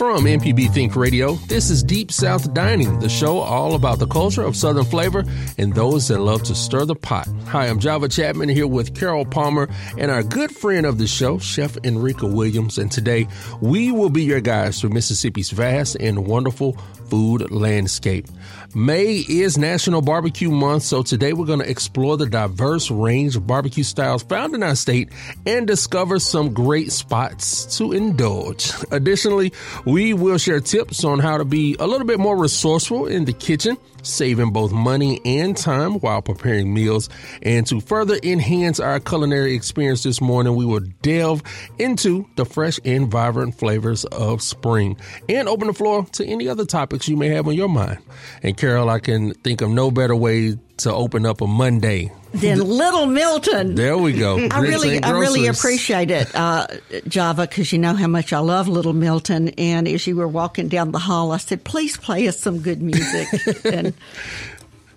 From MPB Think Radio, this is Deep South Dining, the show all about the culture of Southern flavor and those that love to stir the pot. Hi, I'm Java Chatman here with Carol Palmer and our good friend of the show, Chef Enrika Williams. And today we will be your guides through Mississippi's vast and wonderful food landscape. May is National Barbecue Month, so today we're going to explore the diverse range of barbecue styles found in our state and discover some great spots to indulge. Additionally, we will share tips on how to be a little bit more resourceful in the kitchen saving both money and time while preparing meals. And to further enhance our culinary experience this morning, we will delve into the fresh and vibrant flavors of spring and open the floor to any other topics you may have on your mind. And Carol, I can think of no better way to open up a Monday than Little Milton. There we go. I really, I really appreciate it, uh, Java, because you know how much I love Little Milton. And as you were walking down the hall, I said, "Please play us some good music." and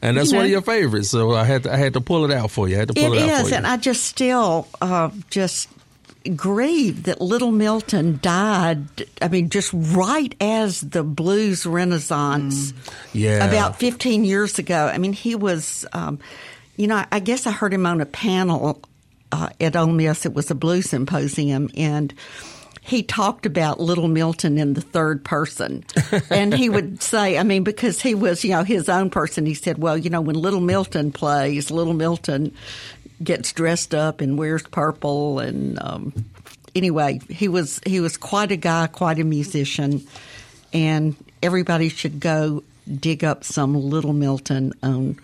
and that's you know, one of your favorites. So I had to, I had to pull it out for you. I had to pull it, it out is, for you. and I just still uh, just grieve that Little Milton died. I mean, just right as the blues renaissance, mm. yeah, about fifteen years ago. I mean, he was. Um, you know, I guess I heard him on a panel uh, at Ole Miss. It was a blues symposium, and he talked about Little Milton in the third person. and he would say, I mean, because he was, you know, his own person, he said, well, you know, when Little Milton plays, Little Milton gets dressed up and wears purple. And um, anyway, he was, he was quite a guy, quite a musician. And everybody should go dig up some Little Milton on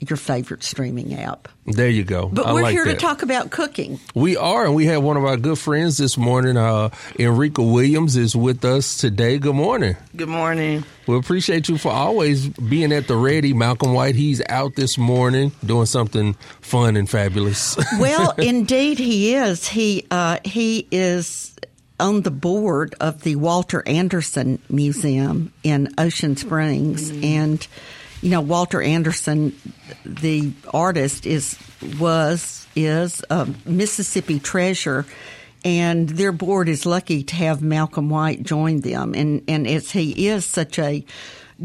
your favorite streaming app. There you go. But I we're like here that. to talk about cooking. We are, and we have one of our good friends this morning. Uh, Enrika Williams is with us today. Good morning. Good morning. We appreciate you for always being at the ready. Malcolm White, he's out this morning doing something fun and fabulous. well, indeed, he is. He uh, he is on the board of the Walter Anderson Museum in Ocean Springs, mm-hmm. and you know, Walter Anderson, the artist, is was is a Mississippi treasure, and their board is lucky to have Malcolm White join them, and and as he is such a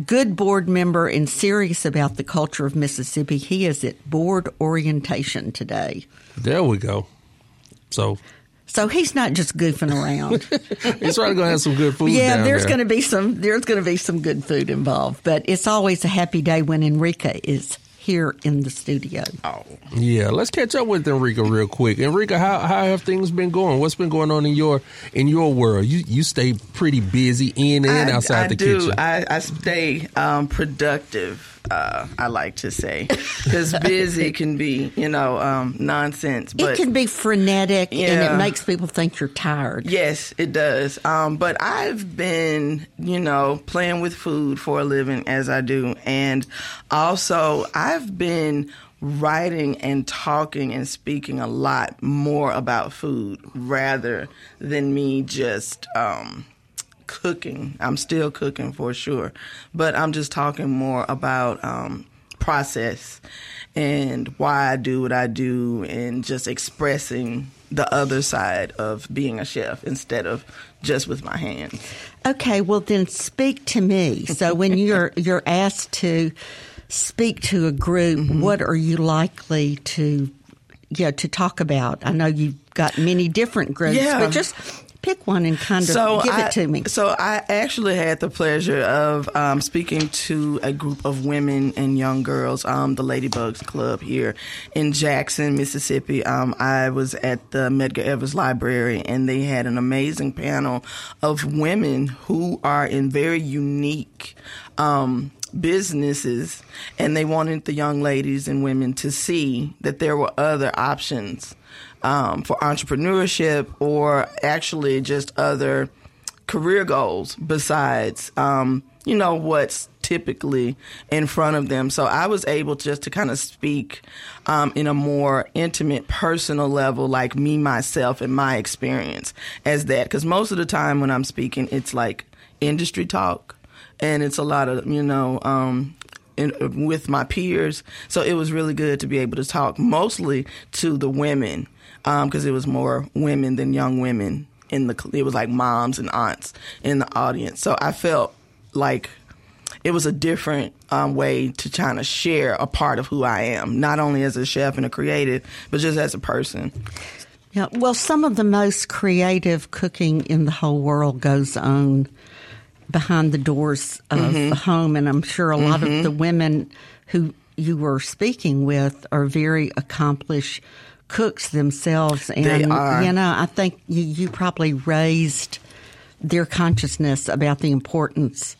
good board member and serious about the culture of Mississippi, he is at board orientation today. There we go. So so he's not just goofing around. he's probably going to have some good food. Yeah, there's there. going to be some. There's going to be some good food involved. But it's always a happy day when Enrika is here in the studio. Oh, yeah. Let's catch up with Enrika real quick. Enrika, how how have things been going? What's been going on in your in your world? You you stay pretty busy in and I, outside I the do. kitchen. I, I stay um, productive uh, I like to say, because busy can be, you know, um, nonsense. But, it can be frenetic, yeah, and it makes people think you're tired. Yes, it does. Um, but I've been, you know, playing with food for a living as I do, and also I've been writing and talking and speaking a lot more about food rather than me just. Um, cooking. I'm still cooking for sure, but I'm just talking more about um, process and why I do what I do and just expressing the other side of being a chef instead of just with my hands. Okay, well then speak to me. So when you're you're asked to speak to a group, mm-hmm. what are you likely to yeah, to talk about? I know you've got many different groups, yeah. but just pick one and kind of so give I, it to me. So I actually had the pleasure of um, speaking to a group of women and young girls, um, the Ladybugs Club here in Jackson, Mississippi. Um, I was at the Medgar Evers Library, and they had an amazing panel of women who are in very unique um, businesses and they wanted the young ladies and women to see that there were other options um, for entrepreneurship or actually just other career goals besides, um, you know, what's typically in front of them. So I was able just to kind of speak um, in a more intimate, personal level, like me, myself, and my experience as that. Because most of the time when I'm speaking, it's like industry talk, and it's a lot of you know. Um, in, with my peers, so it was really good to be able to talk mostly to the women because um, it was more women than young women in the. It was like moms and aunts in the audience, so I felt like it was a different um, way to kind of share a part of who I am, not only as a chef and a creative, but just as a person. Yeah, well, some of the most creative cooking in the whole world goes on behind the doors of mm-hmm. the home, and I'm sure a mm-hmm. lot of mm-hmm. the women who you were speaking with are very accomplished cooks themselves, and they are. you know, I think you, you probably raised their consciousness about the importance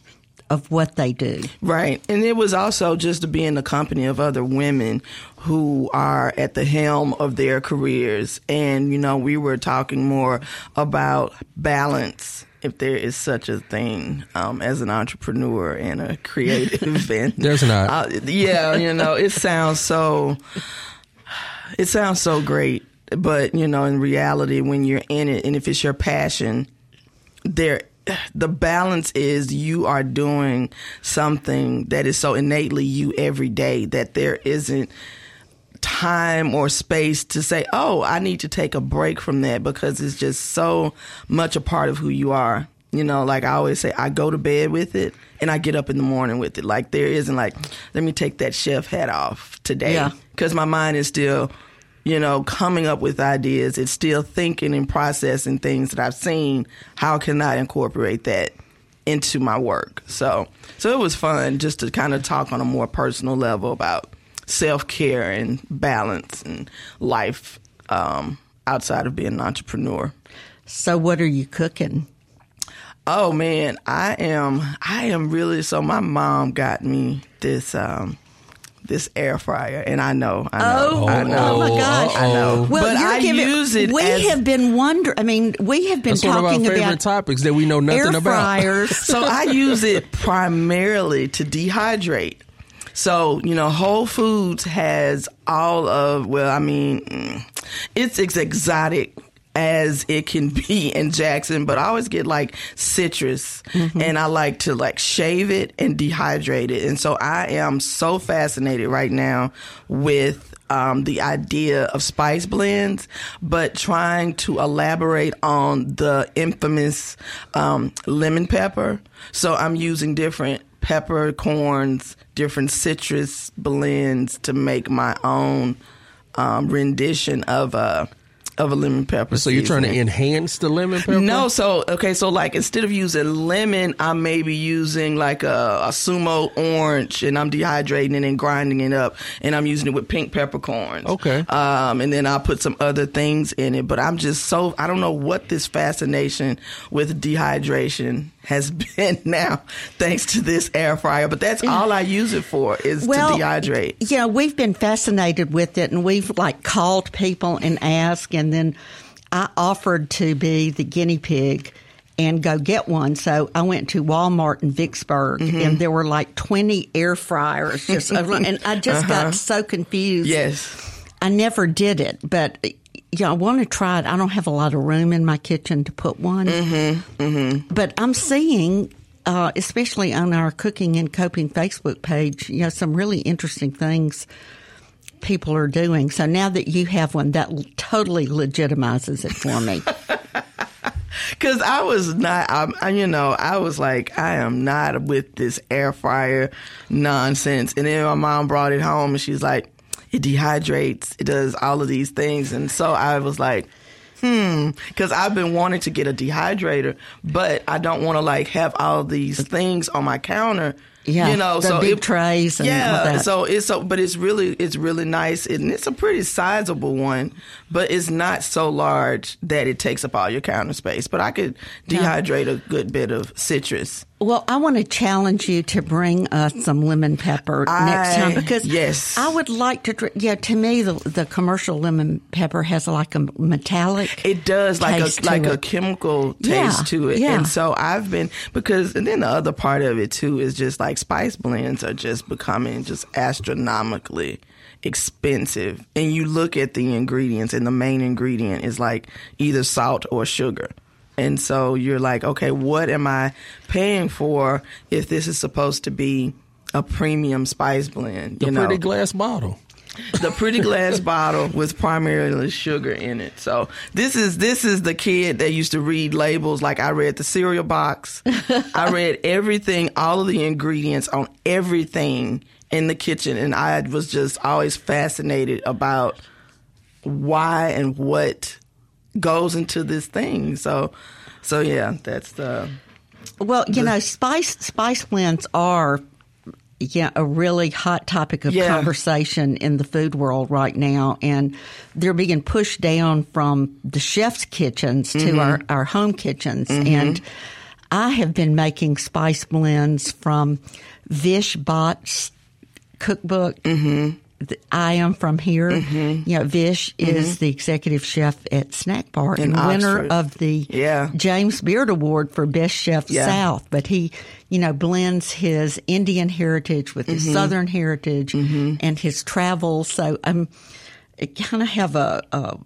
of what they do. Right. And it was also just to be in the company of other women who are at the helm of their careers. And, you know, we were talking more about balance. If there is such a thing um, as an entrepreneur and a creative, and there's not. Uh, yeah, you know, it sounds so. It sounds so great, but you know, in reality, when you're in it, and if it's your passion, there the balance is you are doing something that is so innately you every day that there isn't time or space to say, oh, I need to take a break from that because it's just so much a part of who you are. You know, like I always say, I go to bed with it and I get up in the morning with it. Like there isn't like, let me take that chef hat off today because yeah. my mind is still you know, coming up with ideas. It's still thinking and processing things that I've seen. How can I incorporate that into my work? So, so it was fun just to kind of talk on a more personal level about self care and balance and life um, outside of being an entrepreneur. So, what are you cooking? Oh man, I am. I am really. So my mom got me this. Um, this air fryer, and I know, I know, oh, I know, oh my gosh, I know. Well, but I giving, use it. We as, have been wondering. I mean, we have been that's talking talking one of our about topics that we know nothing air about. Fryers. so I use it primarily to dehydrate. So, you know, Whole Foods has all of, well, I mean, mm, it's exotic as it can be in Jackson, but I always get like citrus mm-hmm. and I like to like shave it and dehydrate it. And so I am so fascinated right now with um, the idea of spice blends, but trying to elaborate on the infamous um, lemon pepper. So I'm using different peppercorns, different citrus blends to make my own um, rendition of a of a lemon pepper. So you're trying to enhance the lemon pepper? No, so okay, so like instead of using lemon, I may be using like a, a sumo orange, and I'm dehydrating it and grinding it up, and I'm using it with pink peppercorns. Okay, um, and then I'll put some other things in it. But I'm just so I don't know what this fascination with dehydration has been now, thanks to this air fryer. But that's all I use it for is well, to dehydrate. Yeah, we've been fascinated with it, and we've like called people and asked, and then I offered to be the guinea pig and go get one. So I went to Walmart in Vicksburg, mm-hmm. and there were like twenty air fryers just, and I just uh-huh. got so confused. Yes. I never did it, but yeah, I want to try it. I don't have a lot of room in my kitchen to put one. Mm-hmm, mm-hmm. But I'm seeing, uh, especially on our Cooking and Coping Facebook page, you know, some really interesting things people are doing. So now that you have one, that totally legitimizes it for me. Because I was not, I, you know, I was like, I am not with this air fryer nonsense. And then my mom brought it home and she's like, it dehydrates, it does all of these things. And so I was like, hmm, because I've been wanting to get a dehydrator, but I don't want to like have all these things on my counter. Yeah, you know, so big it, trays. yeah, so it's so, but it's really it's really nice, and it's a pretty sizable one, but it's not so large that it takes up all your counter space. But I could dehydrate yeah. a good bit of citrus. Well, I want to challenge you to bring us some lemon pepper I, next time because yes. I would like to. Yeah, to me, the, the commercial lemon pepper has like a metallic. It does like a like it. a chemical taste yeah, to it, yeah. and so I've been because and then the other part of it too is just like like spice blends are just becoming just astronomically expensive. And you look at the ingredients, and the main ingredient is like either salt or sugar. And so you're like, okay, what am I paying for if this is supposed to be a premium spice blend? The you know? pretty glass bottle. The pretty glass bottle with primarily sugar in it. So this is this is the kid that used to read labels. Like I read the cereal box. I read everything, all of the ingredients on everything in the kitchen, and I was just always fascinated about why and what goes into this thing. So, so yeah, that's the Well, you know, spice spice blends are yeah a really hot topic of Yeah. conversation in the food world right now, and they're being pushed down from the chef's kitchens to Mm-hmm. our our home kitchens. And I have been making spice blends from Vish Bhatt's cookbook. Mm-hmm. I am from here. Mm-hmm. You know, Vish is the executive chef at Snack Bar In and winner of the Yeah. James Beard Award for Best Chef Yeah. South, but he, you know, blends his Indian heritage with Mm-hmm. his Southern heritage and his travel. So I'm kind of have a, a,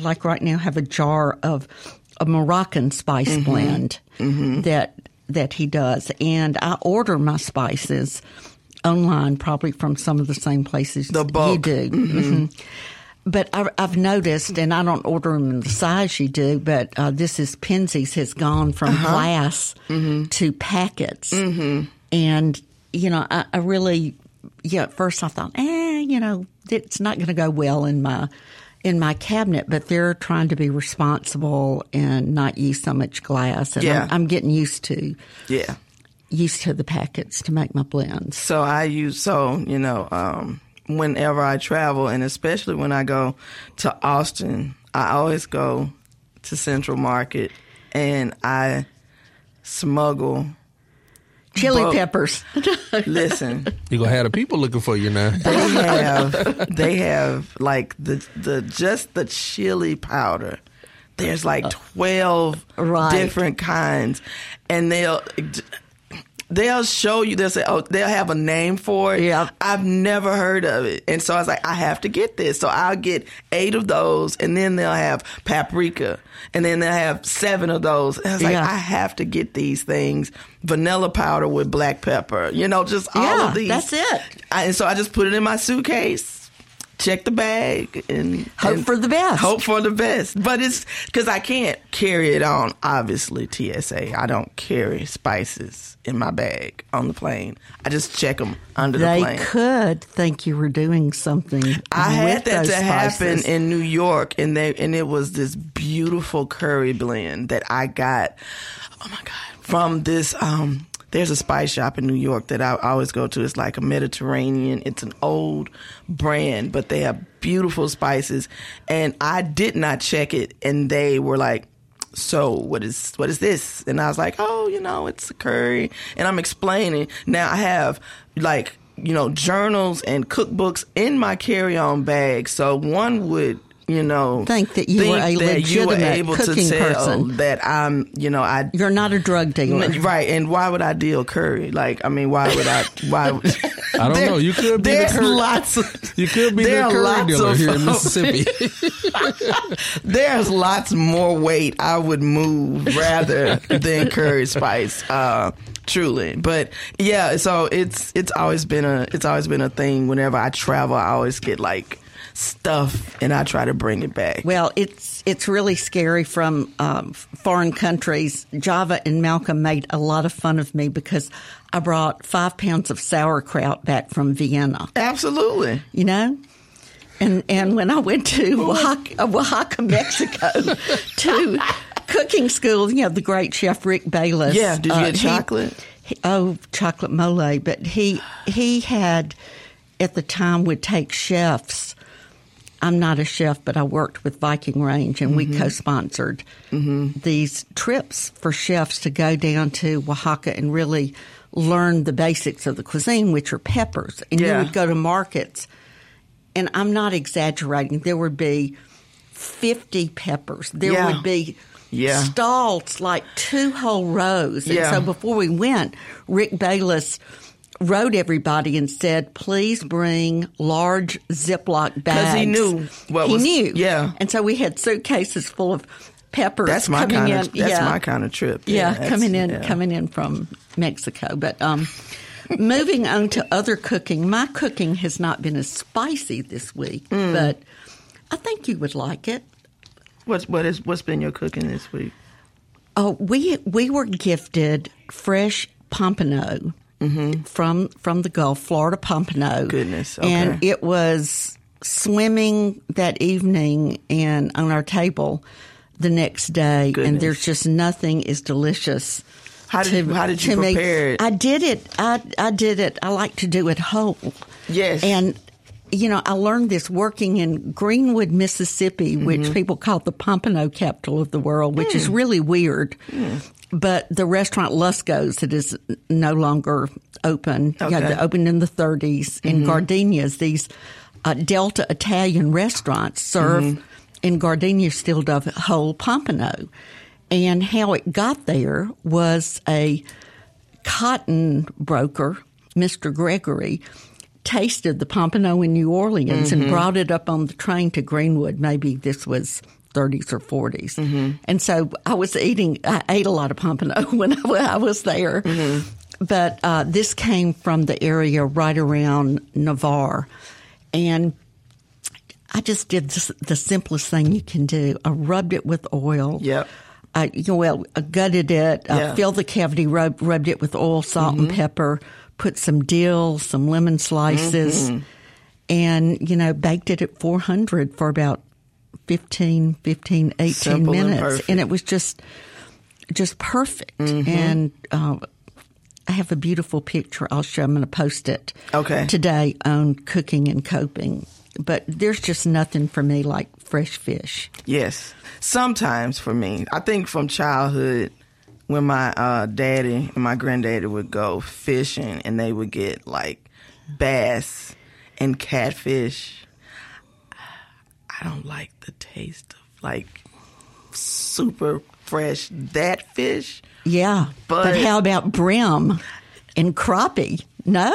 like right now, have a jar of a Moroccan spice Mm-hmm. blend that that he does, and I order my spices online, probably from some of the same places The you bulk. do. Mhm. But I, I've noticed, and I don't order them in the size you do, but uh, this is Penzeys has gone from Uh-huh. glass to packets. Mm-hmm. And, you know, I, I really, yeah, at first I thought, eh, you know, it's not going to go well in my in my cabinet, but they're trying to be responsible and not use so much glass. And Yeah. I'm, I'm getting used to yeah. Used to the packets to make my blends. So I use so you know um, whenever I travel, and especially when I go to Austin, I always go to Central Market and I smuggle. Chili Bulk. peppers. Listen, You're gonna have the people looking for you now. they have they have like the the just the chili powder. There's like twelve Right. different kinds, and they'll they'll show you. They'll say, "Oh, they'll have a name for it." Yeah, I've never heard of it, and so I was like, "I have to get this." So I'll get eight of those, and then they'll have paprika, and then they'll have seven of those. And I was like, "I have to get these things." Vanilla powder with black pepper, you know, just all Yeah, of these. that's it. I, and so I just put it in my suitcase, check the bag, and Hope and for the best. Hope for the best. But it's because I can't carry it on. Obviously, TSA. I don't carry spices in my bag on the plane. I just check them under the plane. They could think you were doing something. I had that to happen in New York, and they and it was this beautiful curry blend that I got. Oh my god! From this, um, there's a spice shop in New York that I always go to. It's like a Mediterranean. It's an old brand, but they have beautiful spices. And I did not check it, and they were like. So what is what is this? And I was like, oh, you know, it's a curry, and I'm explaining. Now I have like you know journals and cookbooks in my carry-on bag, so one would you know Think that you were a that you were legitimate able to cooking tell person. that I'm you know I You're not a drug dealer. right. And why would I deal curry? Like I mean, why would I? Why? Would, I don't know. You could be the curry- lots. Of, You could be there the curry lots dealer of- here in Mississippi. there's lots more weight I would move rather than curry spice. Uh, truly, but yeah. So it's it's always been a it's always been a thing. Whenever I travel, I always get like stuff, and I try to bring it back. Well, it's it's really scary from um, foreign countries. Java and Malcolm made a lot of fun of me because I brought five pounds of sauerkraut back from Vienna. Absolutely. You know. And and when I went to Oaxaca, Oaxaca Mexico, to cooking school, you know, the great chef Rick Bayless. Yeah, did you uh, get he- chocolate? he- oh, chocolate mole! But he he had at the time would take chefs. I'm not a chef, but I worked with Viking Range, and Mm-hmm. we co-sponsored these trips for chefs to go down to Oaxaca and really learn the basics of the cuisine, which are peppers. And Yeah. you would go to markets, and I'm not exaggerating. There would be 50 peppers. There Yeah. would be Yeah. stalls like two whole rows. And so before we went, Rick Bayless wrote everybody and said, "Please bring large Ziploc bags." Because he knew what he was- knew. yeah. and so we had suitcases full of peppers. That's my kind in. of. That's yeah. my kind of trip. Yeah, that's- coming in, yeah. coming in from Mexico. But um, moving on to other cooking, my cooking has not been as spicy this week, Mm. but I think you would like it. What's what is what's been your cooking this week? Oh, we we were gifted fresh pompano from from the Gulf, Florida pompano. Mm-hmm. Goodness, and it was swimming that evening and on our table the next day. Goodness. And there's just nothing as delicious. How did to- how did you me. it? I did it. I I did it. I like to do it whole. Yes. and. You know, I learned this working in Greenwood, Mississippi, Mm-hmm. which people call the pompano capital of the world, which Hmm. is really weird. But the restaurant Lusco's that is no longer open, Okay. Mm-hmm. they opened in the 30s in Gardenias. These uh, Delta Italian restaurants serve Mm-hmm. in Gardenia still do whole pompano. And how it got there was a cotton broker, Mr. Gregory, tasted the pompano in New Orleans and brought it up on the train to Greenwood. Maybe this was 30s or 40s. And so I was eating, I ate a lot of pompano when I, wa- I was there. But uh, this came from the area right around Navarre. And I just did this, the simplest thing you can do. I rubbed it with oil. Yep. I, you know, well, I gutted it, I Yeah. Mm-hmm. filled the cavity, rubbed, rubbed it with oil, salt, and pepper, put some dill, some lemon slices, Mm-hmm. and, you know, baked it at 400 for about 15, 15, 18 Simple minutes. perfect. And it was just, just perfect. Mm-hmm. And, uh, I have a beautiful picture. I'll show. I'm going to post it Okay. today on cooking and coping. But there's just nothing for me like fresh fish. Yes. Sometimes for me, I think from childhood, when my uh, daddy and my granddaddy would go fishing and they would get like bass and catfish, I don't like the taste of like super fresh that fish. Yeah, but, But- how about brim and crappie? No.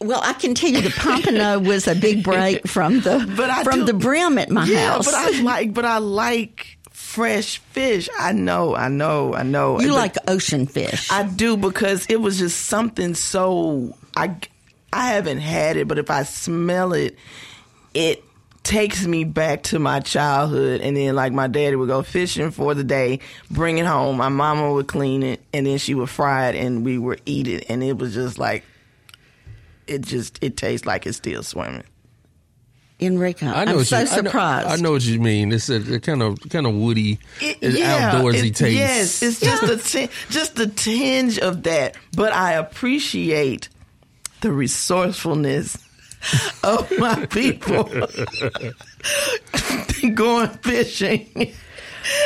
Well, I can tell you the pompano was a big break from the But I from do- the brim at my yeah, house. but I like, but I like fresh fish. I know, I know, I know. you But- like ocean fish? I do because it was just something so I I haven't had it, but if I smell it, it takes me back to my childhood. And then like my daddy would go fishing for the day, bring it home. My mama would clean it, and then she would fry it, and we would eat it. And it was just like it just it tastes like it's still swimming. Enrika, I know I'm so you, I know- surprised. I know, what you mean. It's a, a kind of kind of woody, It- yeah, outdoorsy it- taste. Yes, it's just a tin- just a tinge of that, but I appreciate the resourcefulness of my people going fishing.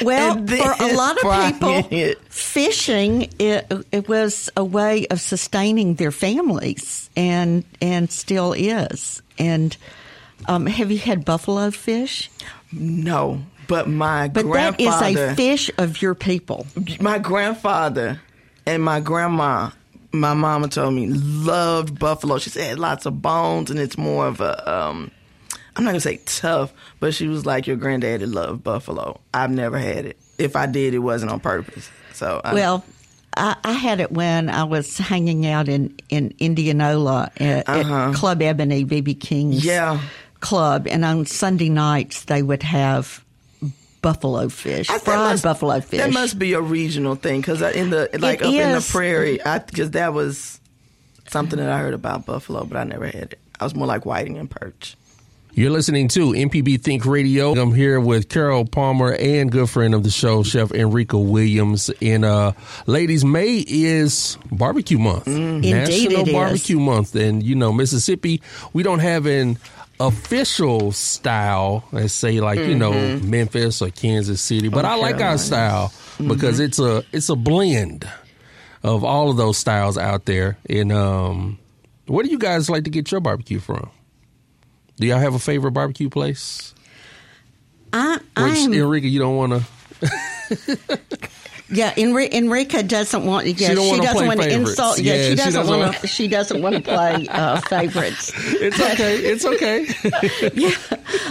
Well, for a lot of people, it. fishing it, it was a way of sustaining their families, and and still is. And um, have you had buffalo fish? No, but my But that is a fish of your people. my grandfather and my grandma, my mama told me loved buffalo. She said lots of bones, and it's more of a. Um, I'm not gonna say tough, but she was like, "Your granddaddy loved buffalo." I've never had it. If I did, it wasn't on purpose. So I, Well, I, I had it when I was hanging out in in Indianola at, at Club Ebony, BB King's Uh-huh. Yeah. club, and on Sunday nights they would have buffalo fish, I- that fried must- buffalo fish. That must be a regional thing because in the like It up in the is. prairie, because that was something that I heard about buffalo, but I never had it. I was more like whiting and perch. You're listening to MPB Think Radio. I'm here with Carol Palmer and good friend of the show, Chef Enrika Williams. And uh, ladies, May is barbecue month, Indeed National it is. Barbecue Month, and you know Mississippi, we don't have an official style, let's say like you know Mm-hmm. Memphis or Kansas City, but I like our style because Mm-hmm. it's a it's a blend of all of those styles out there. And um, where do you guys like to get your barbecue from? Do y'all have a favorite barbecue place? I, Which I'm Enrique, you don't want to. Yeah, Enri- Enrika doesn't want. Yeah, She wanna doesn't want to insult. Yeah, Yeah, she she doesn't want wanna- She doesn't want to play uh, favorites. It's okay. It's okay. yeah,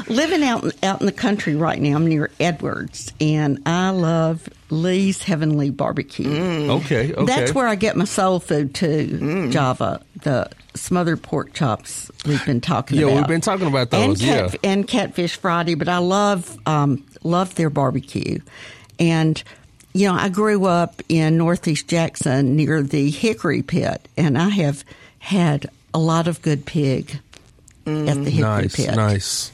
living out out in the country right now, I'm near Edwards, and I love Lee's Heavenly Barbecue. okay. Okay. That's where I get my soul food too, Java. The smothered pork chops we've been talking Yeah, about. Yeah, we've been talking about and those, yeah. and Catfish Friday. But I love um, love their barbecue, and you know I grew up in Northeast Jackson near the Hickory Pit, and I have had a lot of good pig at the Hickory nice. Pit. Nice.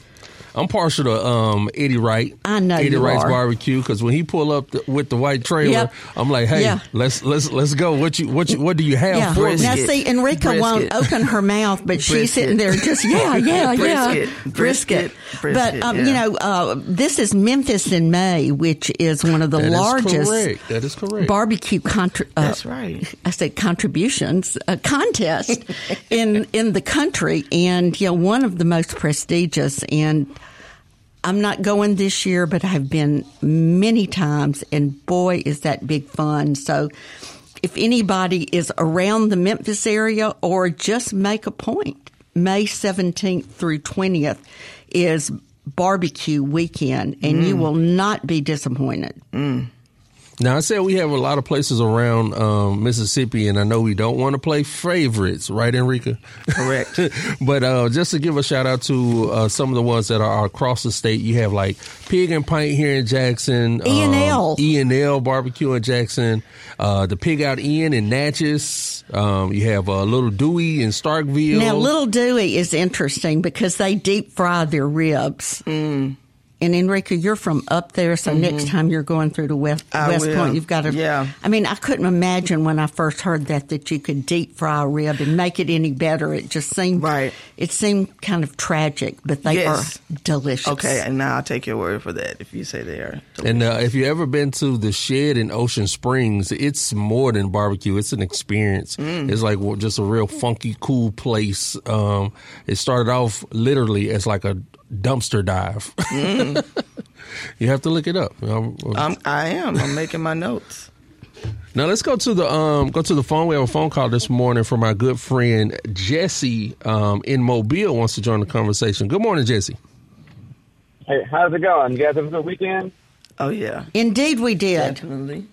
I'm partial to um, Eddie Wright. I know Eddie you Wright's are. barbecue because when he pull up the, with the white trailer, Yep. I'm like, hey, Yeah. let's let's let's go. What you what you what do you have Yeah. for Brisket. Now see, Enrika won't open her mouth, but she's Brisket. sitting there just yeah, yeah, yeah, Brisket. Brisket. But um, yeah. you know, uh, this is Memphis in May, which is one of the That is largest correct. That is correct. barbecue contra- uh, That's right. I said contributions uh, contest in in the country, and you know one of the most prestigious. And I'm not going this year, but I've been many times, and boy, is that big fun! So. If anybody is around the Memphis area or just make a point, May 17th through 20th is barbecue weekend and you mm. will not be disappointed. Mm. Now I said we have a lot of places around um, Mississippi, and I know we don't want to play favorites, right, Enrika? Correct. but uh, just to give a shout out to uh, some of the ones that are across the state, you have like Pig and Pint here in Jackson, E&L. um, E&L Barbecue in Jackson, uh, the Pig Out Inn in Natchez. Um, you have uh, Little Dooey in Starkville. Now, Little Dooey is interesting because they deep fry their ribs. Mm. And Enrika, you're from up there, so next time you're going through the West, Mm-hmm. I West will. Point, you've got to. Yeah. I mean, I couldn't imagine when I first heard that that you could deep fry a rib and make it any better. It just seemed Right. It seemed kind of tragic, but they Yes. are delicious. Okay, and now I'll take your word for that if you say they are. And uh, if you ever been to the Shed in Ocean Springs, it's more than barbecue. It's an experience. It's like well, just a real funky, cool place. Um, it started off literally as like a dumpster dive. you have to look it up. Um, I'm, I am. I'm making my notes. now let's go to the um, go to the phone. We have a phone call this morning from our good friend Jesse um, in Mobile. Wants to join the conversation. Good morning, Jesse. Hey, how's it going? You guys have a good weekend? Oh yeah, Indeed, we did. definitely.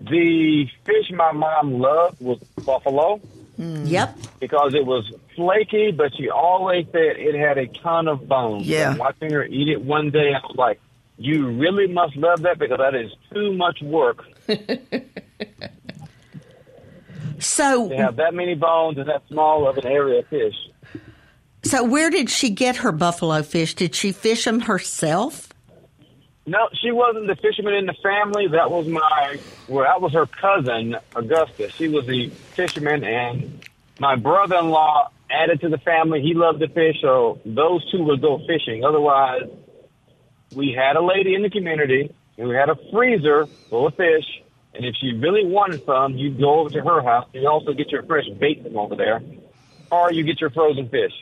The fish my mom loved was buffalo Mm. Yep. because it was flaky, but she always said it had a ton of bones. Yeah. Watching her eat it one day, I was like, you really must love that because that is too much work So, to have that many bones in that small of an area of fish. so where did she get her buffalo fish? Did she fish them herself? No, she wasn't the fisherman in the family. That was my, well, that was her cousin, Augusta. She was the fisherman, and my brother-in-law added to the family. He loved to fish, so those two would go fishing. Otherwise, we had a lady in the community who had a freezer full of fish, and if she really wanted some, you'd go over to her house. And you also get your fresh bait from over there, or you get your frozen fish.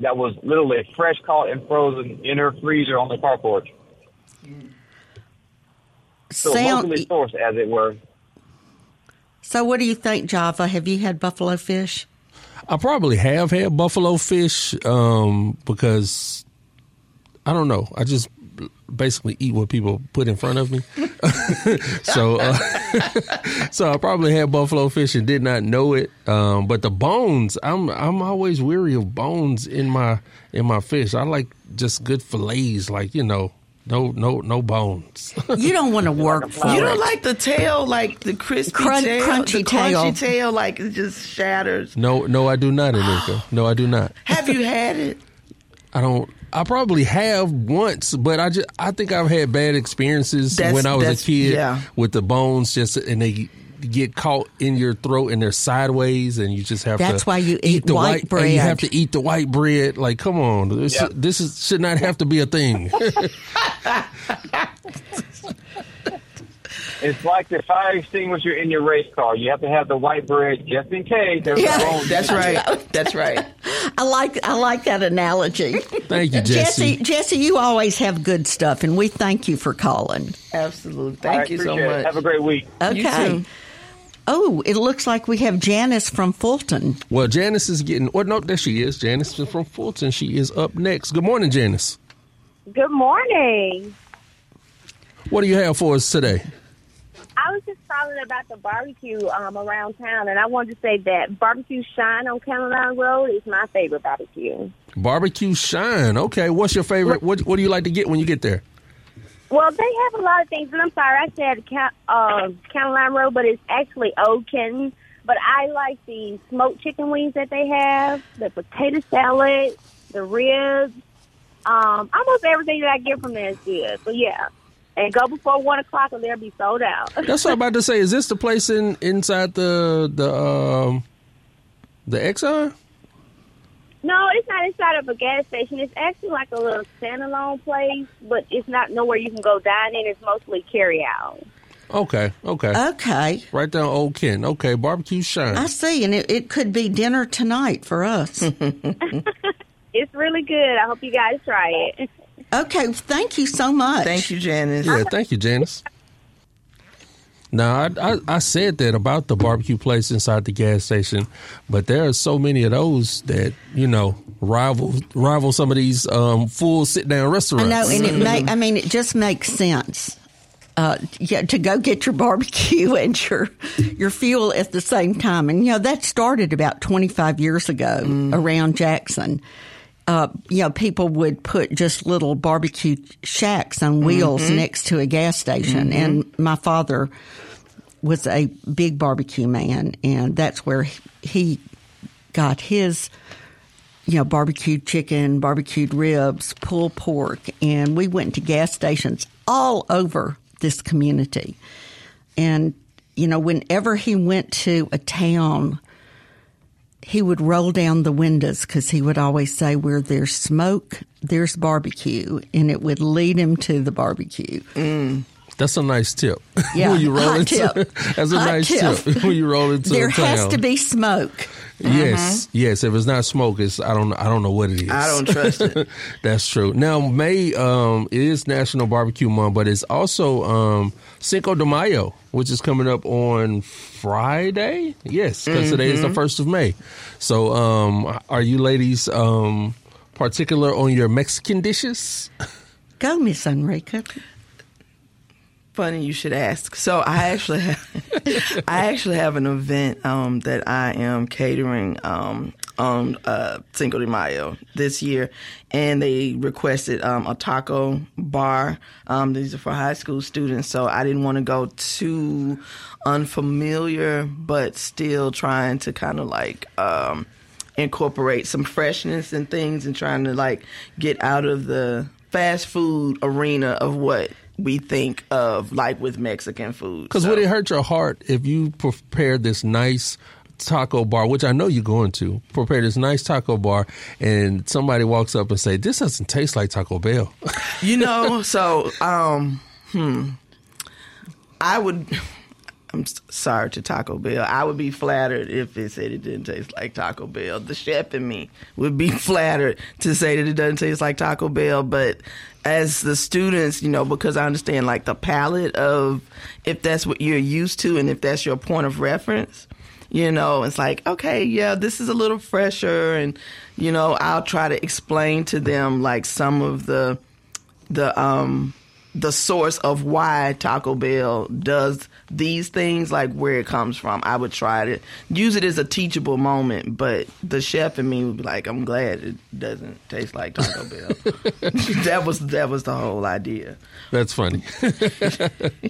That was literally fresh caught and frozen in her freezer on the car porch. So Sound- locally sourced, as it were. so, what do you think, Java? Have you had buffalo fish? I probably have had buffalo fish um, because I don't know. I just basically eat what people put in front of me. so, uh, so I probably had buffalo fish and did not know it. Um, but the bones, I'm I'm always weary of bones in my in my fish. I like just good fillets, like you know, no no no bones. You don't want to work for You don't like the tail, like the crispy Crun- tail, crunchy the tail. crunchy tail, like it just shatters. no no, I do not, Enrika. No, I do not. Have you had it? I don't. I probably have once, but I just I think I've had bad experiences That's- when I was a kid yeah. with the bones just and they get caught in your throat and they're sideways and you just have to. That's why you eat the white white, and you have to eat the white bread. Like, come on, this Yeah. this is should not have to be a thing. It's like the fire extinguisher in your race car. You have to have the white bread just in case there's Yeah. a. That's right. That's right. I I like I like that analogy. Thank you, Jesse. Jesse, Jesse, you always have good stuff, and we thank you for calling. Absolutely. Thank right, you so appreciate it. much. Have a great week. You Okay. too. Oh, it looks like we have Janice from Fulton. Well, Janice is getting. or no, there she is. Janice is from Fulton. She is up next. Good morning, Janice. Good morning. What do you have for us today? I was just calling about the barbecue um, around town, and I wanted to say that Barbecue Shine on Caroline Road is my favorite barbecue. Barbecue Shine. Okay, what's your favorite? What What do you like to get when you get there? Well, they have a lot of things, and I'm sorry I said uh, Road, but it's actually Old Kenton. But I like the smoked chicken wings that they have, the potato salad, the ribs. Um, almost everything that I get from there is good. So yeah, and go before one o'clock, or they'll be sold out. That's what I'm about to say. Is this the place in inside the the um the Exxon? No, it's not inside of a gas station. It's actually like a little standalone place, but it's not nowhere you can go dine in. It's mostly carry out. Okay, okay. Okay, right down Old Ken. Okay, Barbecue Shine. I see, and it, it could be dinner tonight for us. It's really good. I hope you guys try it. Okay, thank you so much. Thank you, Janice. Yeah, thank you, Janice. Now, I, I I said that about the barbecue place inside the gas station, but there are so many of those that you know rival rival some of these um, full sit down restaurants. I restaurants. know, and it may. I mean, it just makes sense. Uh, yeah, to go get your barbecue and your your fuel at the same time, and you know that started about twenty five years ago around Jackson. Uh, you know, people would put just little barbecue shacks on wheels next to a gas station, and my father was a big barbecue man, and that's where he got his you know, barbecued chicken, barbecued ribs, pulled pork, and we went to gas stations all over this community. And, you know, whenever he went to a town, he would roll down the windows because he would always say, Where there's smoke, there's barbecue. And it would lead him to the barbecue. Mm. That's a nice tip. Yeah, when you roll hot into, tip. that's a Hot nice tip. tip. when you roll into there town. has to be smoke. Yes, yes. If it's not smoke, it's I don't I don't know what it is. I don't trust it. That's true. Now May um, is National Barbecue Month, but it's also um, Cinco de Mayo, which is coming up on Friday. Yes, because today is the first of May. So, um, are you ladies um, particular on your Mexican dishes? Go, Miss Enrika. Funny you should ask. So I actually have, I actually have an event um, that I am catering um, on uh, Cinco de Mayo this year, and they requested um, a taco bar. Um, these are for high school students, so I didn't want to go too unfamiliar, but still trying to kind of like. Um, incorporate some freshness and things and trying to like get out of the fast food arena of what we think of like with Mexican food. Because So- would it hurt your heart if you prepare this nice taco bar, which I know you're going to prepare this nice taco bar, and somebody walks up and say, "This doesn't taste like Taco Bell." You know, so um, hmm, I would. I'm sorry to Taco Bell. I would be flattered if it said it didn't taste like Taco Bell. The chef in me would be flattered to say that it doesn't taste like Taco Bell. But as the students, you know, because I understand like the palate of if that's what you're used to and if that's your point of reference, you know, it's like, okay, yeah, this is a little fresher. And, you know, I'll try to explain to them like some of the, the, um, the source of why Taco Bell does these things, like where it comes from. I would try to use it as a teachable moment, but the chef in me would be like, "I'm glad it doesn't taste like Taco Bell." that was that was the whole idea. That's funny.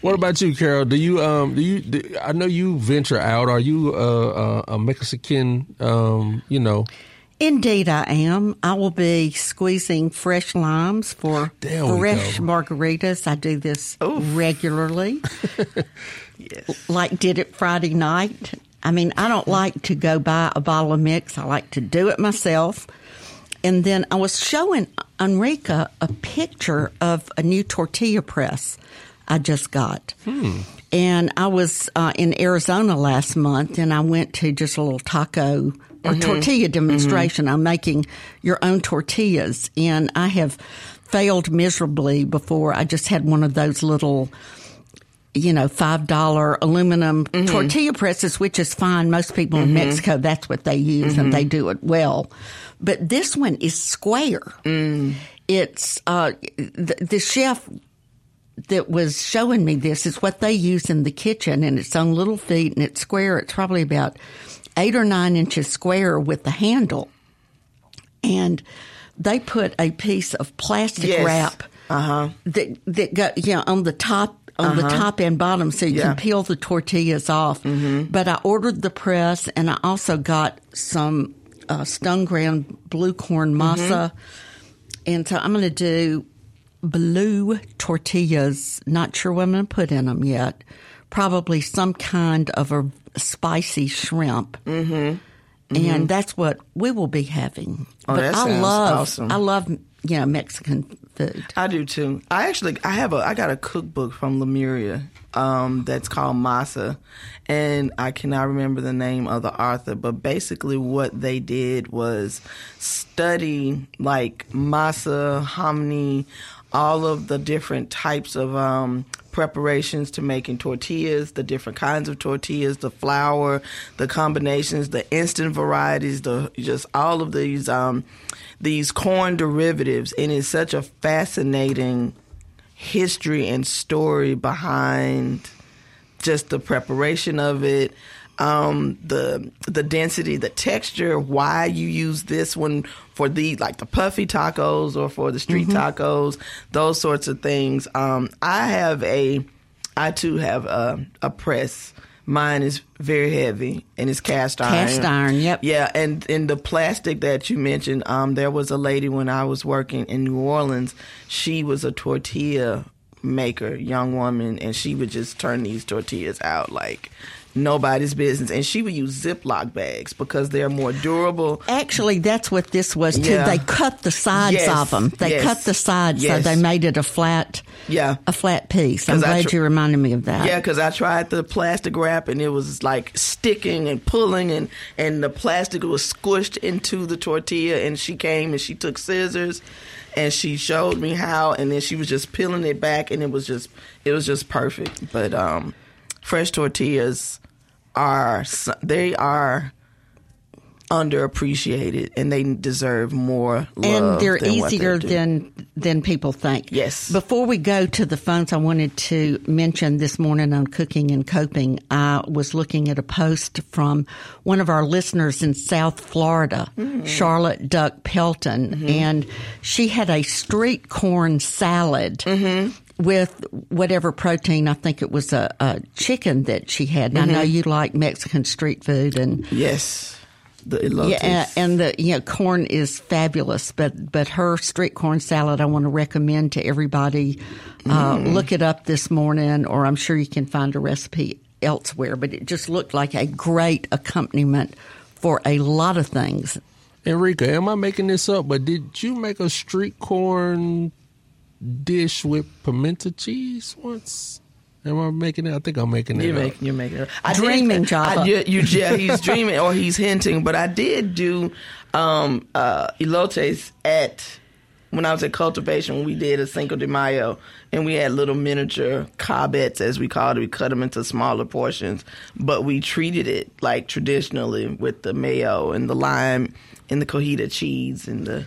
what about you, Carol? Do you um do you do, I know you venture out? Are you uh, uh, a Mexican? Um, you know, Indeed, I am. I will be squeezing fresh limes for There fresh margaritas. I do this regularly. Yes. like did it Friday night. I mean, I don't like to go buy a bottle of mix. I like to do it myself. And then I was showing Enrika a picture of a new tortilla press I just got. And I was uh, in Arizona last month and I went to just a little taco or mm-hmm. tortilla mm-hmm. demonstration I'm making your own tortillas. And I have failed miserably before. I just had one of those little, you know, five dollar aluminum mm-hmm. tortilla presses, which is fine. Most people in Mexico, that's what they use, and they do it well. But this one is square. Mm. It's uh, the, the chef that was showing me this is what they use in the kitchen, and it's on little feet and it's square. It's probably about eight or nine inches square with the handle, and they put a piece of plastic Yes. wrap Uh-huh. that that go you know on the top on the top and bottom so you Yeah. can peel the tortillas off. But I ordered the press and I also got some uh, stone ground blue corn masa, and so I'm going to do blue tortillas. Not sure what I'm going to put in them yet. Probably some kind of a spicy shrimp. Mm-hmm. And that's what we will be having. Oh, but that I sounds love, awesome. I love, you know, Mexican food. I do too. I actually I have a I got a cookbook from Lemuria um, that's called Masa, and I cannot remember the name of the author, but basically what they did was study like masa, hominy, all of the different types of um, preparations to making tortillas, the different kinds of tortillas, the flour, the combinations, the instant varieties, the just all of these um, these corn derivatives, and it's such a fascinating history and story behind just the preparation of it, um, the the density, the texture, why you use this one for the like the puffy tacos or for the street tacos, those sorts of things. Um, I have a, I too have a, a press. Mine is very heavy and it's cast iron. Cast iron, yep. Yeah, and in the plastic that you mentioned, um, there was a lady when I was working in New Orleans. She was a tortilla maker, young woman, and she would just turn these tortillas out like nobody's business. And she would use Ziploc bags because they're more durable. Actually, that's what this was too. Yeah. They cut the sides Yes, of them. They yes, cut the sides, yes. so they made it a flat, Yeah. a flat piece. I'm glad tr- you reminded me of that. Yeah, because I tried the plastic wrap and it was like sticking and pulling, and and the plastic was squished into the tortilla. And she came and she took scissors, and she showed me how, and then she was just peeling it back, and it was just it was just perfect. But um, fresh tortillas are they are underappreciated, and they deserve more love. and they're than they easier do. than than people think. Yes. Before we go to the phones, I wanted to mention this morning on cooking and coping. I was looking at a post from one of our listeners in South Florida, Mm-hmm. Charlotte Duck Pelton, and she had a street corn salad. Mm-hmm. With whatever protein, I think it was a, a chicken that she had. And I know Mm-hmm. you like Mexican street food, and yes, the elotes. yeah, and, and the you know corn is fabulous, but but her street corn salad I want to recommend to everybody. Uh, Mm. Look it up this morning, or I'm sure you can find a recipe elsewhere. But it just looked like a great accompaniment for a lot of things. Enrika, am I making this up? But did you make a street corn dish with pimento cheese once? Am I making it? I think I'm making it. You're up. making, you're making it. I did- Dreaming, Java. I, you, you, yeah, he's dreaming or he's hinting. But I did do um, uh, elotes at when I was at cultivation. We did a Cinco de Mayo, and we had little miniature cobbets, as we called it. We cut them into smaller portions, but we treated it like traditionally with the mayo and the lime and the cojita cheese and the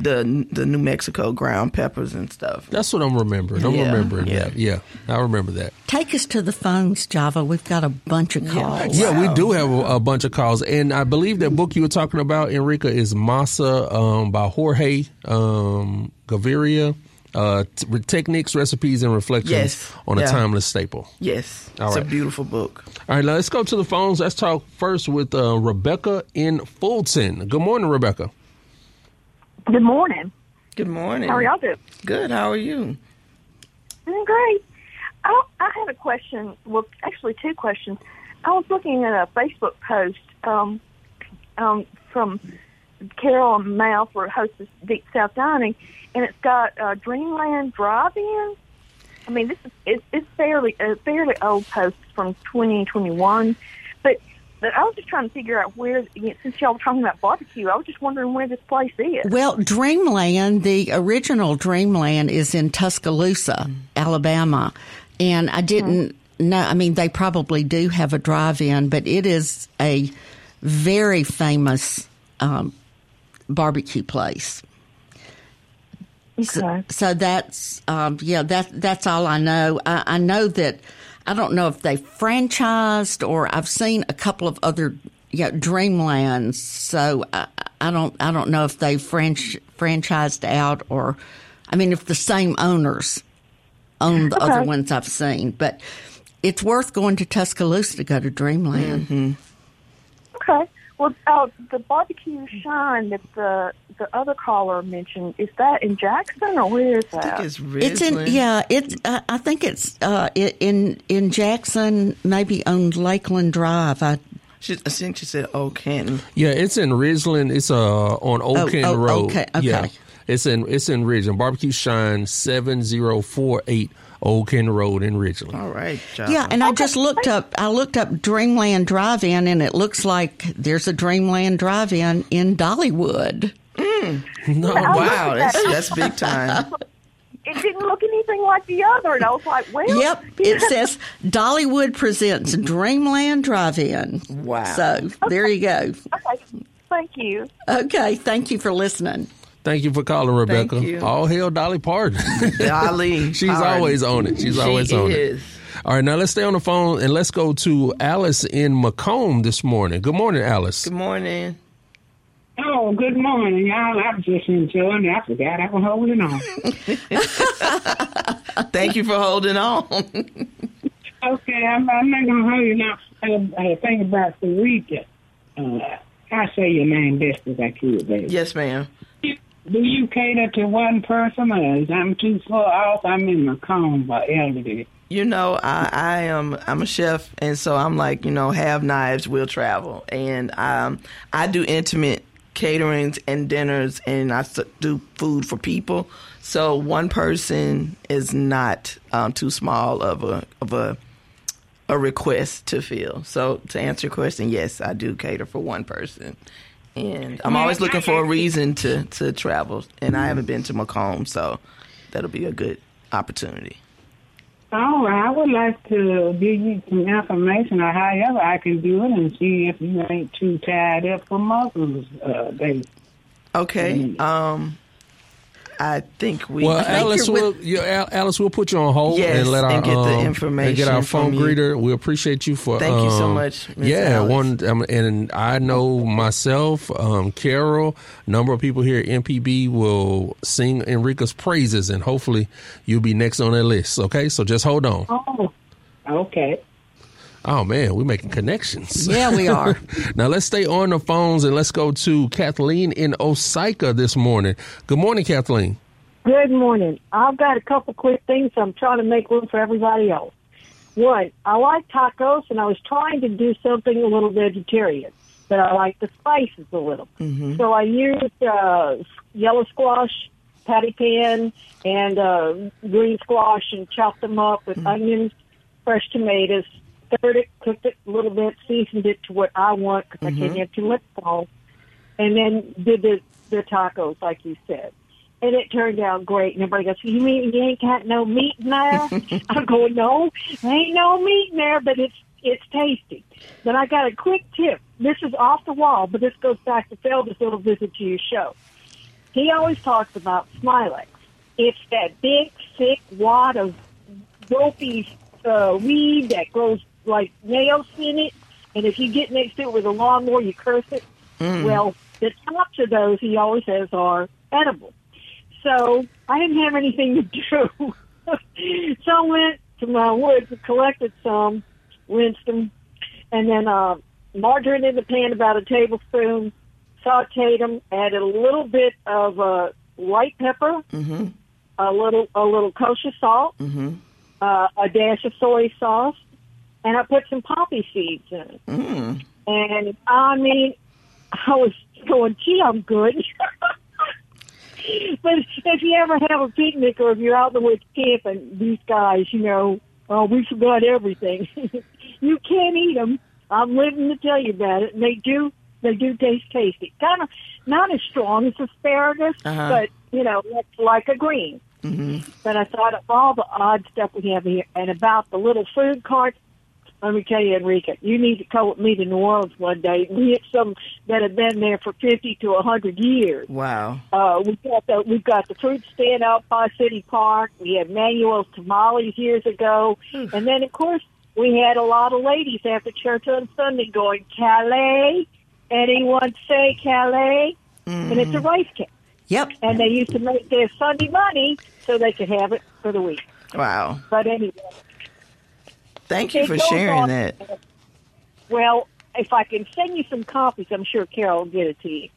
the the New Mexico ground peppers and stuff. That's what I'm remembering. I'm Yeah, remembering yeah. that. Yeah, I remember that. Take us to the phones, Java. We've got a bunch of calls. Yeah, we do have a, a bunch of calls, and I believe that book you were talking about, Enrika, is Masa um, by Jorge um, Gaviria. Uh, t- techniques, recipes, and reflections Yes, on a timeless staple. Yes, All it's a beautiful book. All right, now let's go to the phones. Let's talk first with uh, Rebecca in Fulton. Good morning, Rebecca. Good morning. Good morning. How are y'all doing? Good. How are you? Doing great. I, I had a question. Well, actually, two questions. I was looking at a Facebook post um, um, from Carol Mouth, who hosts this Deep South Dining, and it's got uh, Dreamland Drive-In. I mean, this is it's, it's fairly a fairly old post from 2021, but I was just trying to figure out where. Since y'all were talking about barbecue, I was just wondering where this place is. Well, Dreamland, the original Dreamland is in Tuscaloosa, Alabama. And I didn't know, I mean, they probably do have a drive in, but it is a very famous um, barbecue place. So, Okay. so that's um, yeah that that's all I know. I, I know that I don't know if they franchised or I've seen a couple of other yeah Dreamlands. So I, I don't I don't know if they franch, franchised out or I mean if the same owners own the other ones I've seen. But it's worth going to Tuscaloosa to go to Dreamland. Okay. Well, uh, the barbecue shine that the the other caller mentioned is that in Jackson or where is I that? think it's It's in yeah. It's uh, I think it's uh, in in Jackson, maybe on Lakeland Drive. I She, I think she said Old Canton. Yeah, it's in Ridgeland. It's uh on Oak Inn oh, Road. okay, okay. Yeah, it's in it's in Ridgeland. Barbecue Shine seven zero four eight Oak Inn Road in Ridgeland. All right, Jocelyn. Yeah, and I just looked up. I looked up Dreamland Drive-In, and it looks like there's a Dreamland Drive-In in Dollywood. Mm. No, wow, that's that's big time. it didn't look anything like the other, and I was like, well, Yep, it says Dollywood presents Dreamland Drive-In. Wow. So there you go. Okay. Thank you. Okay, thank you for listening. Thank you for calling, Rebecca. you. All hail Dolly Parton. Dolly, She's Parton. always on it. She's She always on is. it. All right, now let's stay on the phone and let's go to Alice in McComb this morning. Good morning, Alice. Good morning. Oh, good morning, y'all. I was just enjoying it. I forgot I was holding on. Thank you for holding on. okay, I'm, I'm not going to hold you now. I, I think about Sarita. Uh, I say your name best as I could, baby. yes, ma'am. Do you cater to one person, or is I'm too far off? I'm in McComb for elderly. You know, I, I am I'm a chef, and so I'm like, you know, have knives will travel, and um, I do intimate caterings and dinners, and I do food for people. So one person is not um, too small of a of a a request to fill. So to answer your question, yes, I do cater for one person. And I'm always looking for a reason to, to travel. And I haven't been to McComb, so that'll be a good opportunity. All right. I would like to give you some information on however I can do it and see if you ain't too tied up for muscles, uh, baby. Okay. Um, I think we. Well, think Alice, we'll, with- yeah, Alice, we'll put you on hold Yes, and let our and get the um, and get our phone greeter. We appreciate you for. Thank you so um, much, Ms. Yeah, Alice. one, um, and I know myself, um, Carol, number of people here at MPB will sing Enrika's praises, and hopefully you'll be next on that list. Okay, so just hold on. Oh, okay. Oh man, we're making connections. Yeah, we are. now let's stay on the phones and let's go to Kathleen in Osyka this morning. Good morning, Kathleen. Good morning. I've got a couple quick things. I'm trying to make room for everybody else. One, I like tacos, and I was trying to do something a little vegetarian, but I like the spices a little. So I used uh, yellow squash, patty pan, and uh, green squash, and chopped them up with onions, fresh tomatoes, stirred it, cooked it a little bit, seasoned it to what I want because I can't have too much salt, and then did the the tacos like you said and it turned out great. And everybody goes, "You mean you ain't got no meat in there?" I'm going, "No, ain't no meat in there, but it's it's tasty." Then I got a quick tip. This is off the wall, but this goes back to Felder's little visit to your show. He always talks about Smilax. It's that big, thick wad of ropey uh, weed that grows like nails in it. And if you get next to it with a lawnmower, you curse it. Well, the tops of those he always says are edible. So I didn't have anything to do. so I went to my woods and collected some, rinsed them, and then uh, margarine in the pan, about a tablespoon, sauteed them, added a little bit of uh, white pepper, a little a little kosher salt, uh, a dash of soy sauce, and I put some poppy seeds in it. And I mean, I was going, gee, I'm good. but if you ever have a picnic or if you're out in the woods camping, these guys, you know, oh, we forgot everything. you can't eat them. I'm living to tell you about it. And they do, they do taste tasty. Kind of not as strong as asparagus, Uh-huh. but you know, it's like a green. hmm But I thought of all the odd stuff we have here, and about the little food carts. Let me tell you, Enrika, you need to come with me to New Orleans one day. We get some that have been there for fifty to a hundred years. Wow. Uh, we've got the we've got the fruit stand out by City Park. We had Manuel's tamales years ago, and then of course we had a lot of ladies after church on Sunday going Calas. Anyone say Calas? And it's a rice cake. Yep. And they used to make their Sunday money so they could have it for the week. Wow. But anyway, Thank you for sharing on. that. well, if I can send you some copies, I'm sure Carol will get it to you.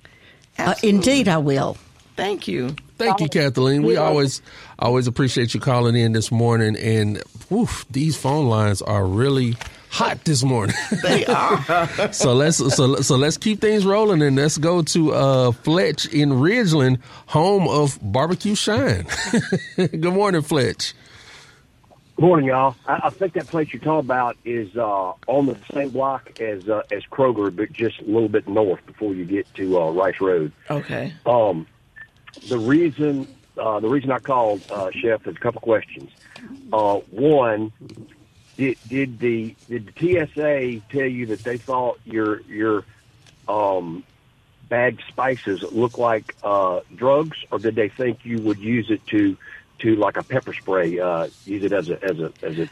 Uh, indeed, I will. Thank you. Thank you, Kathleen. We always always appreciate you calling in this morning. And woof, these phone lines are really hot this morning. They are. so let's so so let's keep things rolling and let's go to uh, Fletch in Ridgeland, home of Barbecue Shine. Good morning, Fletch. Good morning, y'all. I, I think that place you're talking about is uh, on the same block as uh, as Kroger, but just a little bit north before you get to uh, Rice Road. Okay. Um, the reason uh, the reason I called uh, Chef is a couple questions. Uh, one, did did the did the TSA tell you that they thought your your um, bagged spices look like uh, drugs, or did they think you would use it to to like a pepper spray, uh, use it as a as a as a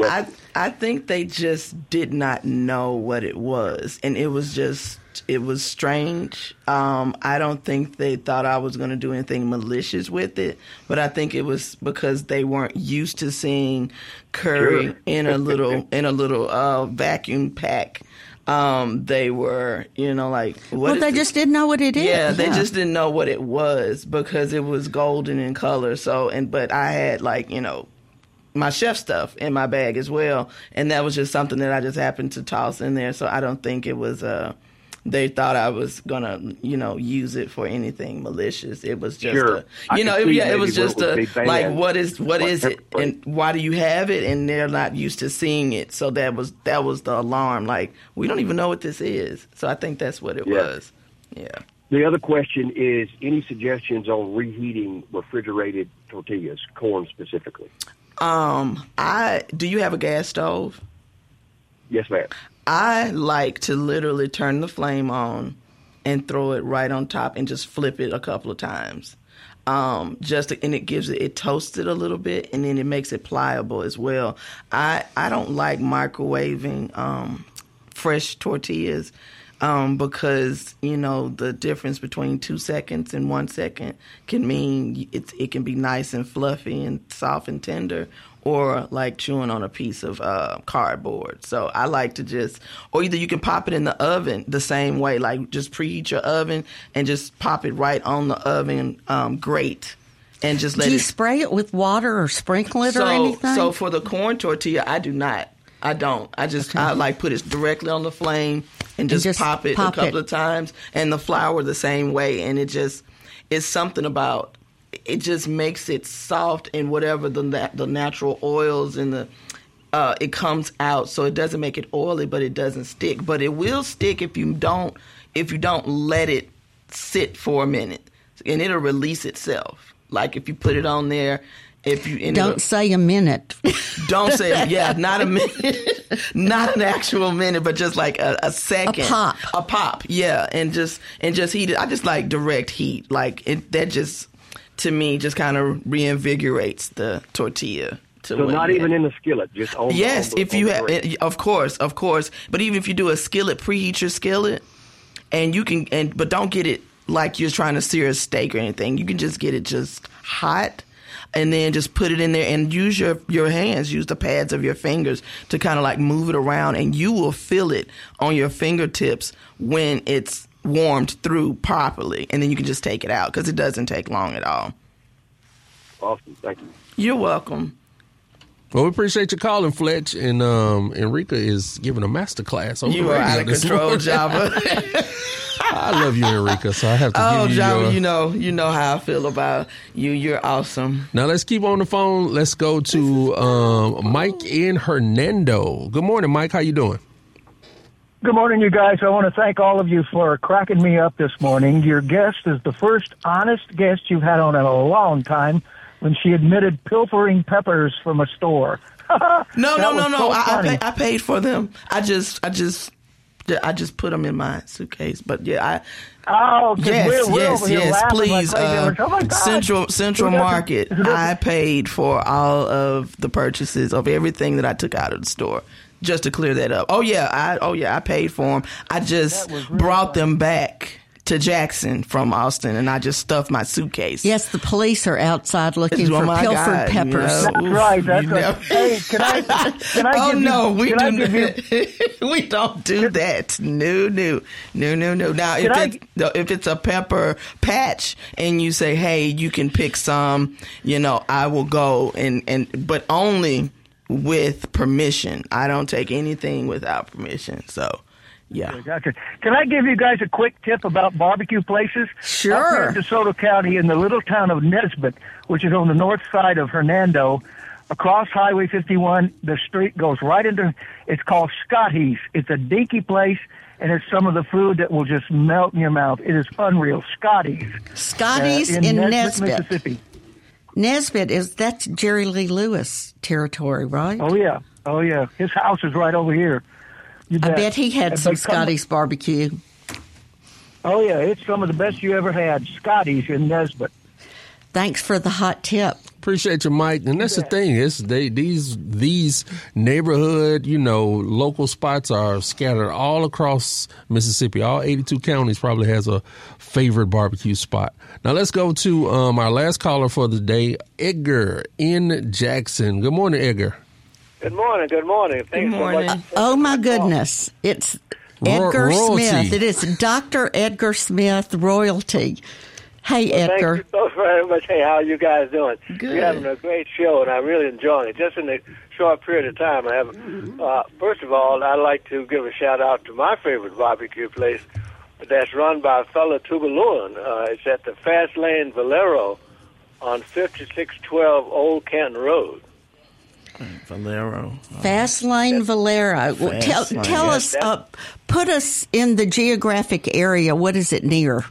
I I think they just did not know what it was, and it was just it was strange. Um, I don't think they thought I was going to do anything malicious with it, but I think it was because they weren't used to seeing curry Sure. in a little in a little uh, vacuum pack. Um, they were, you know, like what well, they this? just didn't know what it is. Yeah, they just didn't know what it was because it was golden in color. So, and but I had like you know my chef stuff in my bag as well, and that was just something that I just happened to toss in there. So I don't think it was uh they thought I was gonna you know use it for anything malicious. It was just Sure. a, I you can know it, yeah it was just a like what is what is it and why do you have it and they're not used to seeing it. So that was that was the alarm. Like we don't even know what this is. So I think that's what it Yeah. was. Yeah. The other question is any suggestions on reheating refrigerated tortillas, corn specifically? Um, I do you have a gas stove? Yes, ma'am. I like to literally turn the flame on and throw it right on top and just flip it a couple of times. Um, just to, and it gives it it toasts it a little bit and then it makes it pliable as well. I I don't like microwaving um, fresh tortillas um, because you know the difference between two seconds and one second can mean it's it can be nice and fluffy and soft and tender, or like chewing on a piece of uh, cardboard. So I like to just, or either you can pop it in the oven the same way, like just preheat your oven and just pop it right on the oven um, grate. And just let Do you it spray it with water or sprinkle it so, or anything? So for the corn tortilla, I do not. I don't. I just I like put it directly on the flame and just, just pop it pop a couple it. of times, and the flour the same way, and it just it's something about it just makes it soft and whatever the the natural oils and the uh, it comes out, so it doesn't make it oily, but it doesn't stick. But it will stick if you don't if you don't let it sit for a minute, and it'll release itself. Like if you put it on there, if you Don't say a minute. don't say yeah, not a minute, not an actual minute, but just like a, a second, A pop. a pop, yeah, and just and just heat it. I just like direct heat, like it. That just to me just kind of reinvigorates the tortilla. To So not even in the skillet, just on. Yes, on the, if you have, of course, of course. But even if you do a skillet, preheat your skillet, and you can, and but don't get it like you're trying to sear a steak or anything. You can just get it just hot, and then just put it in there and use your your hands, use the pads of your fingers to kind of like move it around, and you will feel it on your fingertips when it's warmed through properly, and then you can just take it out because it doesn't take long at all. Awesome, thank you. You're welcome. Well, we appreciate you calling, Fletch, and um, Enrika is giving a master class. On You are out of control, morning. Java. I love you, Enrika, so I have to Oh, give you Java, your. you know, you know how I feel about you. You're awesome. Now let's keep on the phone. Let's go to um, Mike in Hernando. Good morning, Mike. How you doing? Good morning, you guys. I want to thank all of you for cracking me up this morning. Your guest is the first honest guest you've had on in a long time when she admitted pilfering peppers from a store. No, no, no, no. so I, I, pay, I paid for them. I just, I just, I just put them in my suitcase. But yeah, I. Oh, yes, we're- we're yes, yes. Please, uh, oh. Central Central Market. I paid for all of the purchases of everything that I took out of the store. Just to clear that up. Oh yeah, I oh yeah, I paid for them. I just brought them back to Jackson from Austin, and I just stuffed my suitcase. Yes, the police are outside looking for my pilfered God, peppers. you know, That's right. That's you right. know. Hey, can I? Can I oh give no, you, we do give you, we don't do that. No, no, no, no, no. Now, if I- it's no, if it's a pepper patch and you say, "Hey, you can pick some," you know, I will go and and but only with permission. I don't take anything without permission. So, yeah. Gotcha. Can I give you guys a quick tip about barbecue places? Sure. Up here in DeSoto County, in the little town of Nesbit, which is on the north side of Hernando, across Highway 51, the street goes right into. It's called Scotty's. It's a dinky place, and it's some of the food that will just melt in your mouth. It is unreal. Scotty's. Scotty's uh, in Nesbit, Nesbit. Mississippi. Nesbit is that's Jerry Lee Lewis territory, right? Oh yeah, oh yeah. His house is right over here. You I bet he had And some come- barbecue. Oh yeah, it's some of the best you ever had. Scotty's in Nesbit. Thanks for the hot tip. Appreciate you, Mike. And that's the thing is they these these neighborhood, you know, local spots are scattered all across Mississippi. All 82 counties probably has a favorite barbecue spot. Now let's go to um, our last caller for the day, Edgar in Jackson. Good morning, Edgar. Good morning. Good morning. Thanks so much. Oh my goodness. It's Edgar royalty. Smith. It is Dr. Edgar Smith royalty. Hey Edgar. Thank you so very much. Hey, how are you guys doing? Good. You're having a great show, and I'm really enjoying it. Just in a short period of time, I have. Uh, first of all, I'd like to give a shout out to my favorite barbecue place that's run by a fellow Tougalooan. Uh, it's at the Fast Lane Valero on 5612 Old Canton Road. Valero. Fast Lane Valero. Fast tell Lane. tell Yes, us uh, put us in the geographic area. What is it near?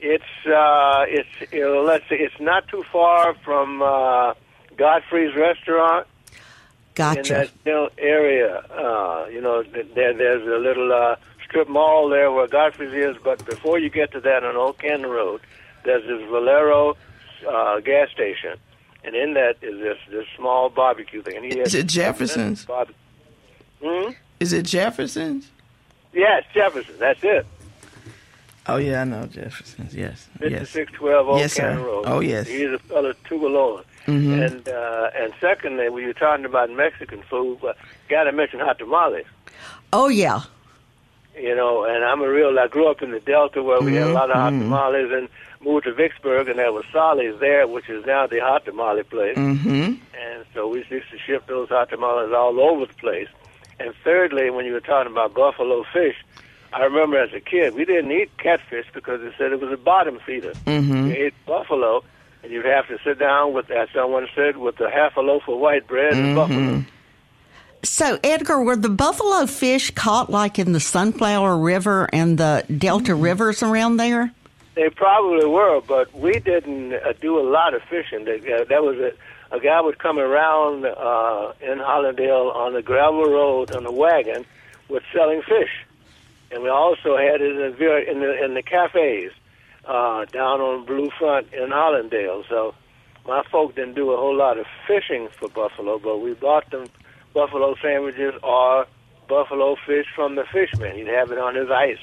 It's uh, it's you know, let's see, it's not too far from uh, Godfrey's restaurant. Gotcha. in that area. Uh, you know, th- there, there's a little uh, strip mall there where Godfrey's is, but before you get to that on Old Canton Road, there's this Valero uh, gas station, and in that is this this small barbecue thing. And he Is it Jefferson's? Hmm? Is it Jefferson's? Yes, Jefferson. That's it. Oh yeah, I know Jefferson's. Yes, yes. 5612 Old Yes, sir. Road. Oh, yes. He's a fellow Tougalooan. Mhm. And uh, and secondly, when you're talking about Mexican food, uh, got to mention hot tamales. Oh yeah. you know, and I'm a real. I grew up in the Delta where we had a lot of hot Mhm. tamales, and moved to Vicksburg, and there was Solly's there, which is now the hot tamale place. Mm-hmm. And so we used to ship those hot tamales all over the place. And thirdly, when you were talking about buffalo fish, I remember as a kid we didn't eat catfish because they said it was a bottom feeder. Mhm. We ate buffalo, and you'd have to sit down with, as someone said, with a half a loaf of white bread and buffalo. So Edgar, were the buffalo fish caught like in the Sunflower River and the Delta rivers around there? They probably were, but we didn't uh, do a lot of fishing. They, uh, there was a, a guy would come around uh, in Hollandale on the gravel road on a wagon with selling fish, and we also had it in the in the, in the cafes uh, down on Blue Front in Hollandale. So my folk didn't do a whole lot of fishing for buffalo, but we bought them buffalo sandwiches or buffalo fish from the fishman. He'd have it on his ice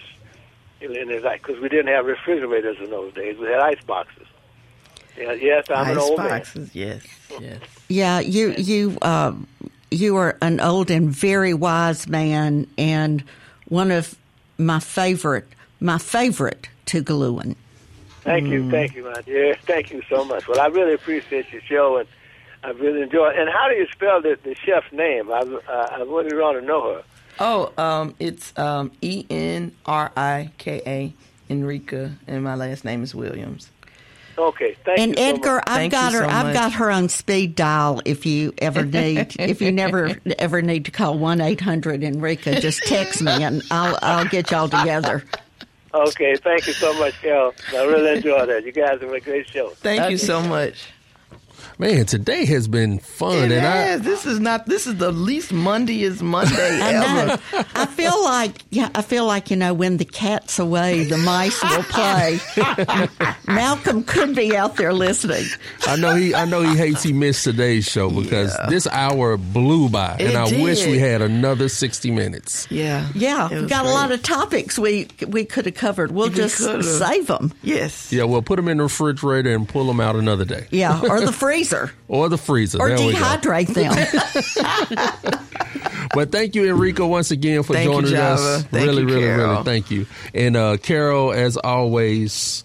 in his ice because we didn't have refrigerators in those days. We had ice boxes. Yeah, yes, I'm an Ice old boxes. Yes, yes. Yeah, you you uh, you are an old and very wise man, and one of my favorite my favorite Tougalooan. man. Thank you, thank you, my dear. Thank you so much. Well, I really appreciate your show, and I really enjoy it. And how do you spell the, the chef's name? I, uh, I really want to know her. Oh, um, it's um, E N R I K A Enrika, and my last name is Williams. Okay, thank and you. so Edgar, much. I've got her. I've got her on speed dial. If you ever need, if you never ever need to call one eight hundred Enrica, just text me and I'll I'll get y'all together. Okay, thank you so much, Carol. I really enjoy that. You guys have a great show. Thank you so much. Man, today has been fun, It and I this is not. This is the least Mondayest Monday I ever. know. I feel like yeah. I feel like you know when the cat's away, the mice will play. Malcolm could be out there listening. I know he I know he hates he missed today's show because this hour blew by, and It I wish we had another sixty minutes. Yeah, Yeah, we was got a lot of topics we we could have covered. We'll We just could've. save them. Yes. Yeah, we'll put them in the refrigerator and pull them out another day. Yeah, or the freezer, or the freezer, or there dehydrate them. But thank you, Enrico, once again for Thank you, joining Java. us. Thank really, you, really, really, thank you. And uh, Carol, as always,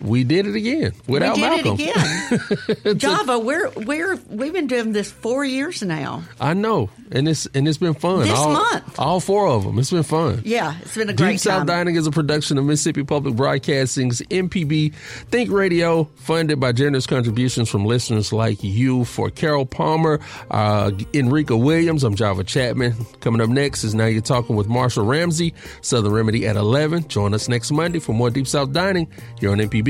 we did it again without we did Malcolm. it again. Java, we're we're we've been doing this four years now. I know, and it's and it's been fun. This all, month. all four of them. It's been fun. Yeah, it's been a Deep great South time. Dining is a production of Mississippi Public Broadcasting's MPB Think Radio, funded by generous contributions from listeners like you. For Carol Palmer, uh, Enrika Williams, I'm Java Chatman. Coming up next is Now You're Talking with Marshall Ramsey, Southern Remedy at 11. Join us next Monday for more Deep South Dining here on